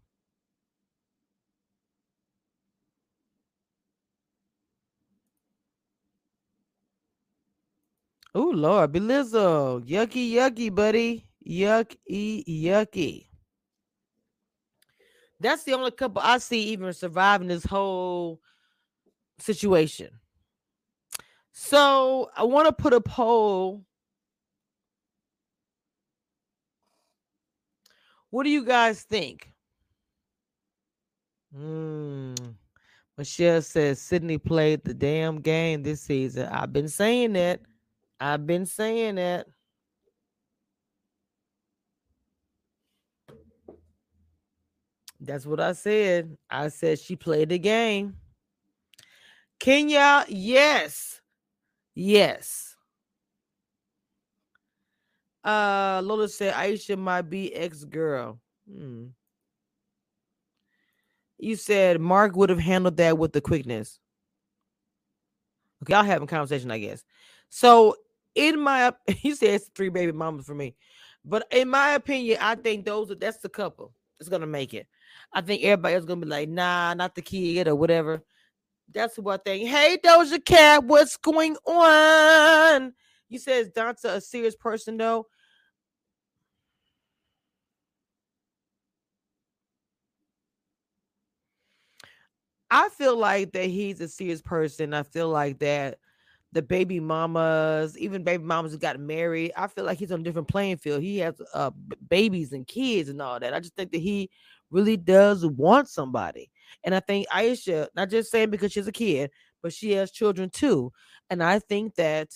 Oh Lord, Belizzo. Yucky, yucky, buddy. Yucky, yucky. That's the only couple I see even surviving this whole situation. So I want to put a poll. What do you guys think? Hmm. Michelle says Sydney played the damn game this season. I've been saying that. I've been saying that. That's what I said. I said she played the game. Kenya, yes. Yes. Uh Lola said Aisha might be ex-girl. Hmm. You said Mark would have handled that with the quickness. Okay, y'all having conversation, I guess. So in my he says three baby mamas for me. But in my opinion, I think those are that's the couple that's gonna make it. I think everybody else gonna be like, nah, not the kid or whatever. That's what I think. Hey, Doja Cat, what's going on? You says Donta a serious person though. I feel like that he's a serious person. I feel like that the baby mamas, even baby mamas who got married, I feel like he's on a different playing field. He has uh babies and kids and all that. I just think that he really does want somebody. And I think Aisha, not just saying because she's a kid, but she has children too. And I think that,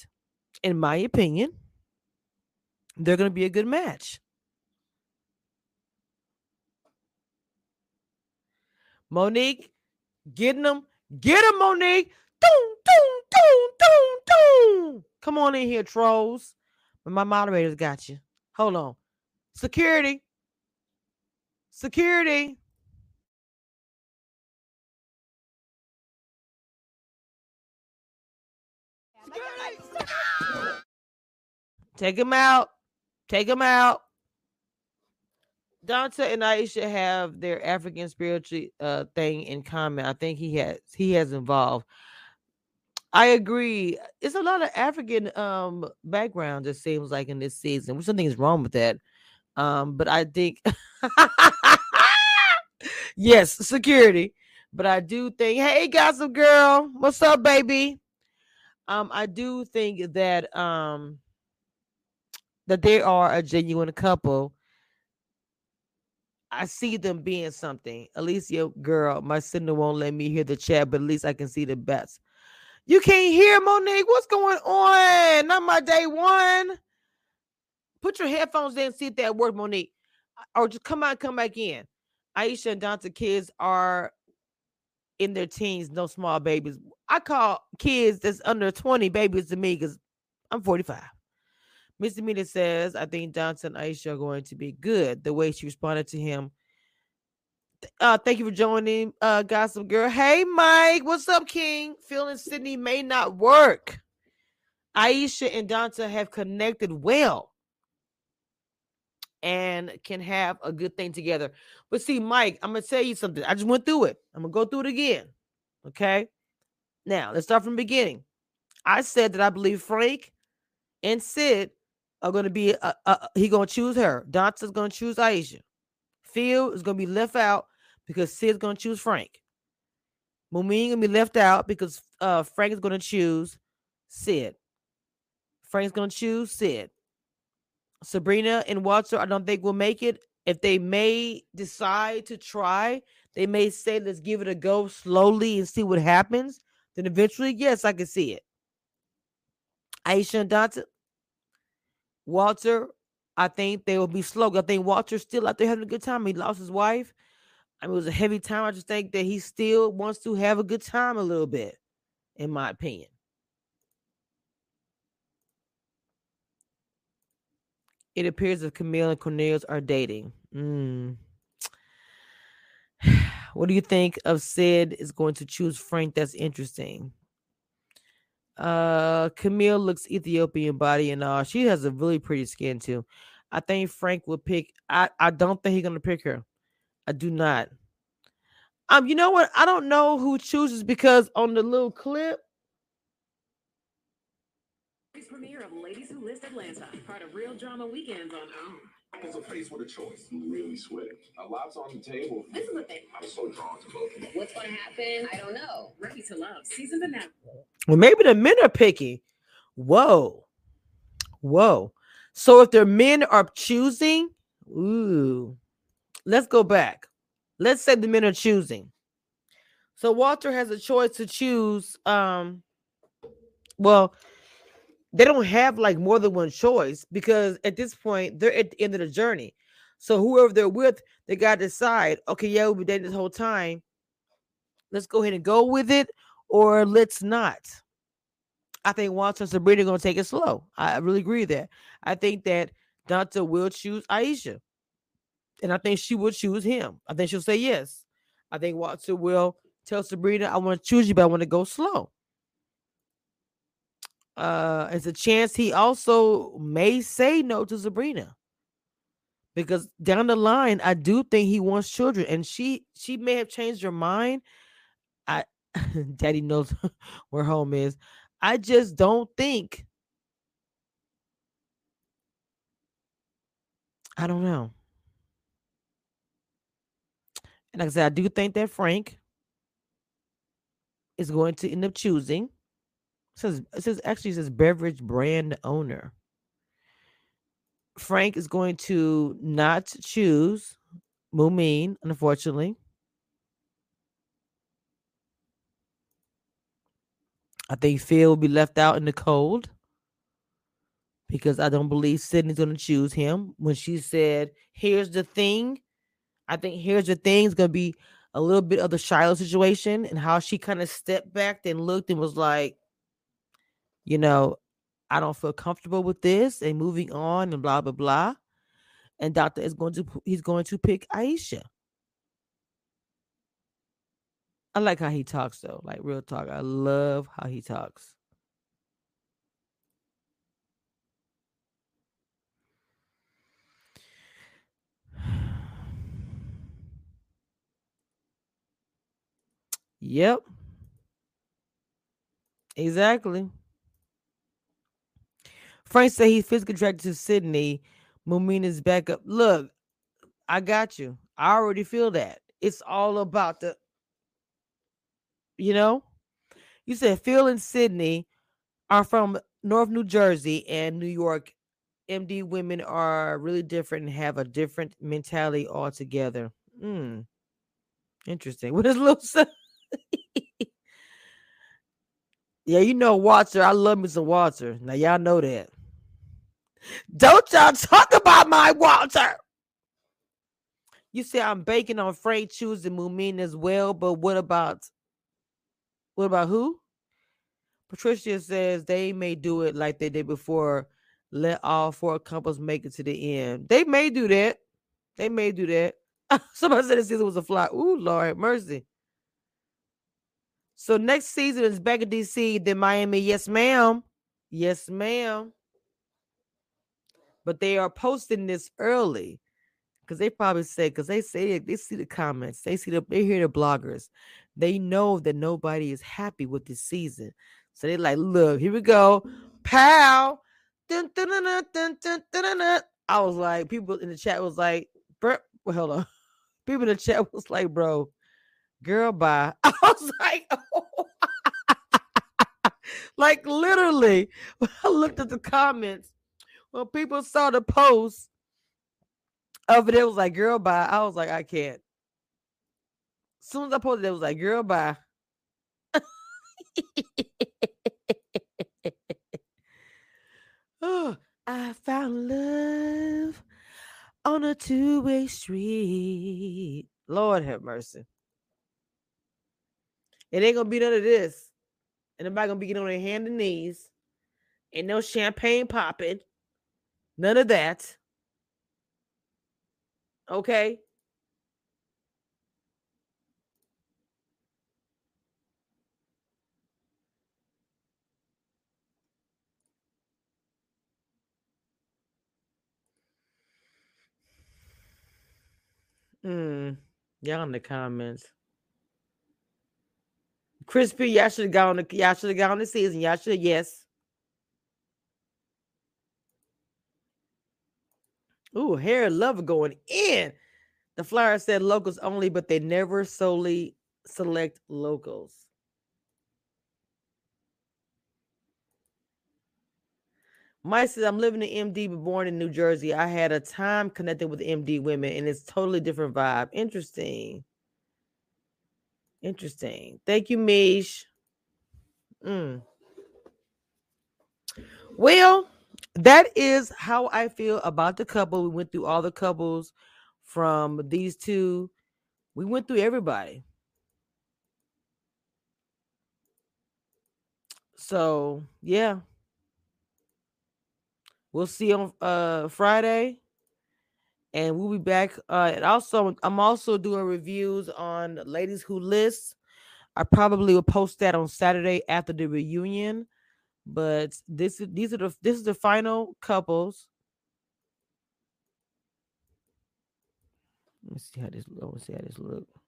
in my opinion, they're going to be a good match. Monique, getting them, get them, Monique. Doom, doom, Come on in here, trolls. But my moderators got you. Hold on. Security. Security. Take him out. Take him out. Donta and Aisha have their African spiritual uh, thing in common. I think he has he has involved. I agree. It's a lot of African um background. It seems like in this season, which something is wrong with that. Um, but I think yes, security. But I do think, hey, gossip girl, what's up, baby? Um, I do think that um that they are a genuine couple. I see them being something. Alicia, girl, my signal won't let me hear the chat, but at least I can see the bets. You can't hear Monique. What's going on? Not my day one. Put your headphones in and see if that work, Monique. Or just come out, come back in. Aisha and Donta kids are in their teens, no small babies. I call kids that's under 20 babies to me because I'm 45. Mr. Mina says, I think Donta and Aisha are going to be good. The way she responded to him. Uh, thank you for joining, uh, Gossip Girl. Hey, Mike, what's up, King? Phil and Sydney may not work. Aisha and Donta have connected well and can have a good thing together. But see, Mike, I'm gonna tell you something. I just went through it. I'm gonna go through it again. Okay. Now let's start from the beginning. I said that I believe Frank and Sid are gonna be uh, uh, he gonna choose her. Donta's gonna choose Aisha. Phil is gonna be left out because Sid's gonna choose Frank. Mumin gonna be left out because uh Frank is gonna choose Sid. Frank's gonna choose Sid. Sabrina and Walter, I don't think will make it. If they may decide to try, they may say, let's give it a go slowly and see what happens. Then eventually, yes, I can see it. Aisha and Donta, Walter, I think they will be slow. I think Walter's still out there having a good time. He lost his wife. I mean, it was a heavy time. I just think that he still wants to have a good time a little bit, in my opinion. It appears that Camille and Cornelius are dating. Mm. What do you think of Sid is going to choose Frank? That's interesting. Uh, Camille looks Ethiopian body and all. She has a really pretty skin too. I think Frank will pick. I I don't think he's gonna pick her. I do not. Um, you know what? I don't know who chooses because on the little clip, Premiere of Ladies Who List Atlanta, part of Real Drama Weekends on OWN. I was faced with a choice. I'm really sweating. A lot's on the table. This is the thing. I'm so drawn to both of them. What's going to happen? I don't know. Ready to Love, season finale. well, maybe the men are picky. Whoa, whoa. So if their men are choosing, ooh, let's go back. Let's say the men are choosing. So Walter has a choice to choose. Um, well, they don't have like more than one choice because at this point they're at the end of the journey. So whoever they're with, they gotta decide, okay, yeah, we've been dating this whole time. Let's go ahead and go with it, or let's not. I think Walter and Sabrina are gonna take it slow. I really agree with that. I think that Donta will choose Aisha. And I think she will choose him. I think she'll say yes. I think Walter will tell Sabrina, I want to choose you, but I want to go slow uh it's a chance he also may say no to Sabrina. Because down the line, I do think he wants children, and she she may have changed her mind. I daddy knows where home is. I just don't think. I don't know. And like I said, I do think that Frank is going to end up choosing says it says actually it says beverage brand owner. Frank is going to not choose Mumin, unfortunately. I think Phil will be left out in the cold because I don't believe Sydney's going to choose him. When she said, Here's the thing, I think here's the thing going to be a little bit of the Shiloh situation and how she kind of stepped back and looked and was like, you know, I don't feel comfortable with this and moving on and blah blah blah. And Doctor is going to he's going to pick Aisha. I like how he talks though, like real talk. I love how he talks. Yep. Exactly. Frank said he's physically attracted to Sydney. Mumina's back up. Look, I got you. I already feel that. It's all about the, you know, you said Phil and Sydney are from North New Jersey and New York. MD women are really different and have a different mentality altogether. Hmm. Interesting. What is little son? Yeah, you know Walter. I love me some Walter. Now y'all know that. Don't y'all talk about my Walter. You say I'm baking on Frank choosing Mumin as well, but what about what about who? Patricia says they may do it like they did before. Let all four couples make it to the end. They may do that. They may do that. Somebody said this season was a flop. Ooh, Lord mercy. So next season is back in DC, then Miami. Yes, ma'am. Yes, ma'am but they are posting this early because they probably say because they say they see the comments, they see the they hear the bloggers, they know that nobody is happy with this season, so they like, look, here we go, pow. Dun, dun, dun, I was like, people in the chat was like, bro, well, hold on. People in the chat was like, bro, girl, bye. I was like, oh. like literally, I looked at the comments when people saw the post of it, it was like, girl, bye. I was like, I can't. As soon as I posted it, was like, girl, bye. oh, I found love on a two-way street. Lord have mercy. It ain't gonna be none of this. And nobody gonna be getting on their hand and knees. Ain't no champagne popping. None of that. Okay. Hmm. Y'all in the comments. Crispy, y'all should have gone the y'all should have gone the season. Y'all should yes. Ooh, Harry Lover going in. The flyer said locals only, but they never solely select locals. Mike says, I'm living in MD, but born in New Jersey. I had a time connected with MD women, and it's totally different vibe. Interesting. Interesting. Thank you, Mish. Mm. Well, that is how I feel about the couple. We went through all the couples from these two. We went through everybody. So, yeah. We'll see on uh Friday. And we'll be back. Uh and also I'm also doing reviews on ladies who list. I probably will post that on Saturday after the reunion. But this is these are the this is the final couples. Let me see how this let me see how this look.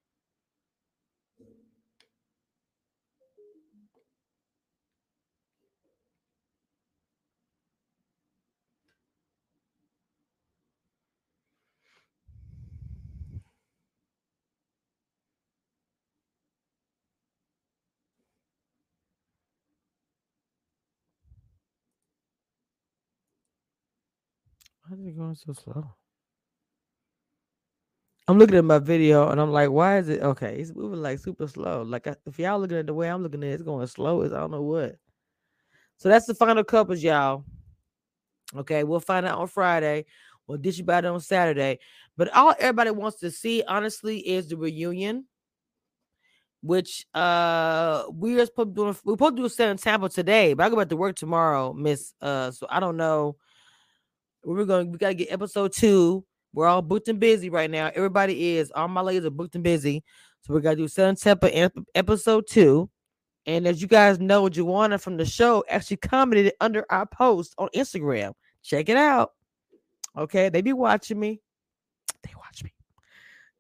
Is it going so slow? I'm looking at my video and I'm like, why is it okay? It's moving like super slow. Like if y'all looking at the way I'm looking at it, it's going slow as I don't know what. So that's the final couples, y'all. Okay, we'll find out on Friday. We'll dish about it on Saturday. But all everybody wants to see, honestly, is the reunion. Which uh we are supposed to do we're supposed to do a set in Tampa today, but I go back to work tomorrow, Miss. Uh, so I don't know. We're going. We gotta get episode two. We're all booked and busy right now. Everybody is. All my ladies are booked and busy. So we gotta do Southern Tampa episode two. And as you guys know, Joanna from the show actually commented under our post on Instagram. Check it out. Okay, they be watching me. They watch me.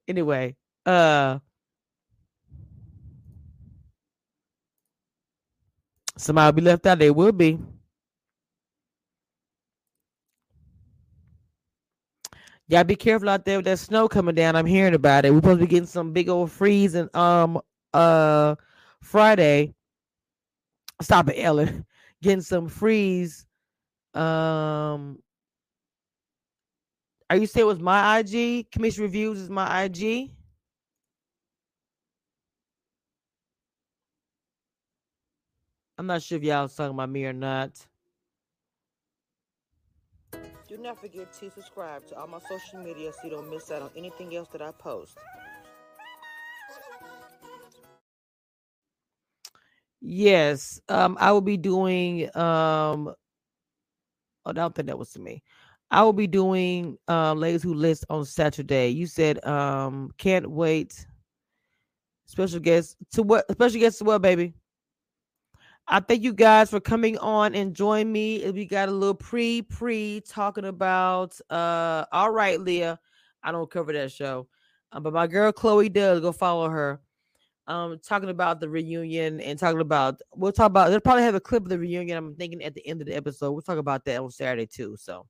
Anyway, uh somebody will be left out. They will be. Y'all be careful out there with that snow coming down. I'm hearing about it. We're supposed to be getting some big old freeze and um uh Friday. Stop it, Ellen. Getting some freeze. Um are you saying it was my IG? Cameshia Reviews is my IG. I'm not sure if y'all was talking about me or not. Do not forget to subscribe to all my social media so you don't miss out on anything else that I post. Yes, um, I will be doing um oh, I don't think that was to me. I will be doing uh ladies who list on Saturday. You said um can't wait. Special guest to what special guest to what, baby? I thank you guys for coming on and join me. We got a little pre pre talking about uh all right, Leah. I don't cover that show. Uh, but my girl Chloe does go follow her. Um talking about the reunion and talking about we'll talk about they'll probably have a clip of the reunion. I'm thinking at the end of the episode. We'll talk about that on Saturday too. So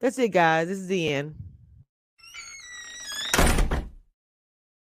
that's it, guys. This is the end.